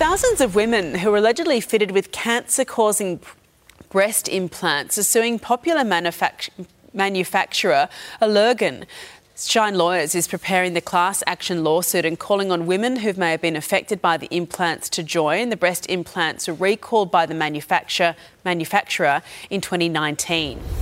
Thousands of women who were allegedly fitted with cancer causing breast implants are suing popular manufact- manufacturer Allergan. Shine Lawyers is preparing the class action lawsuit and calling on women who may have been affected by the implants to join. The breast implants were recalled by the manufacturer, manufacturer in 2019.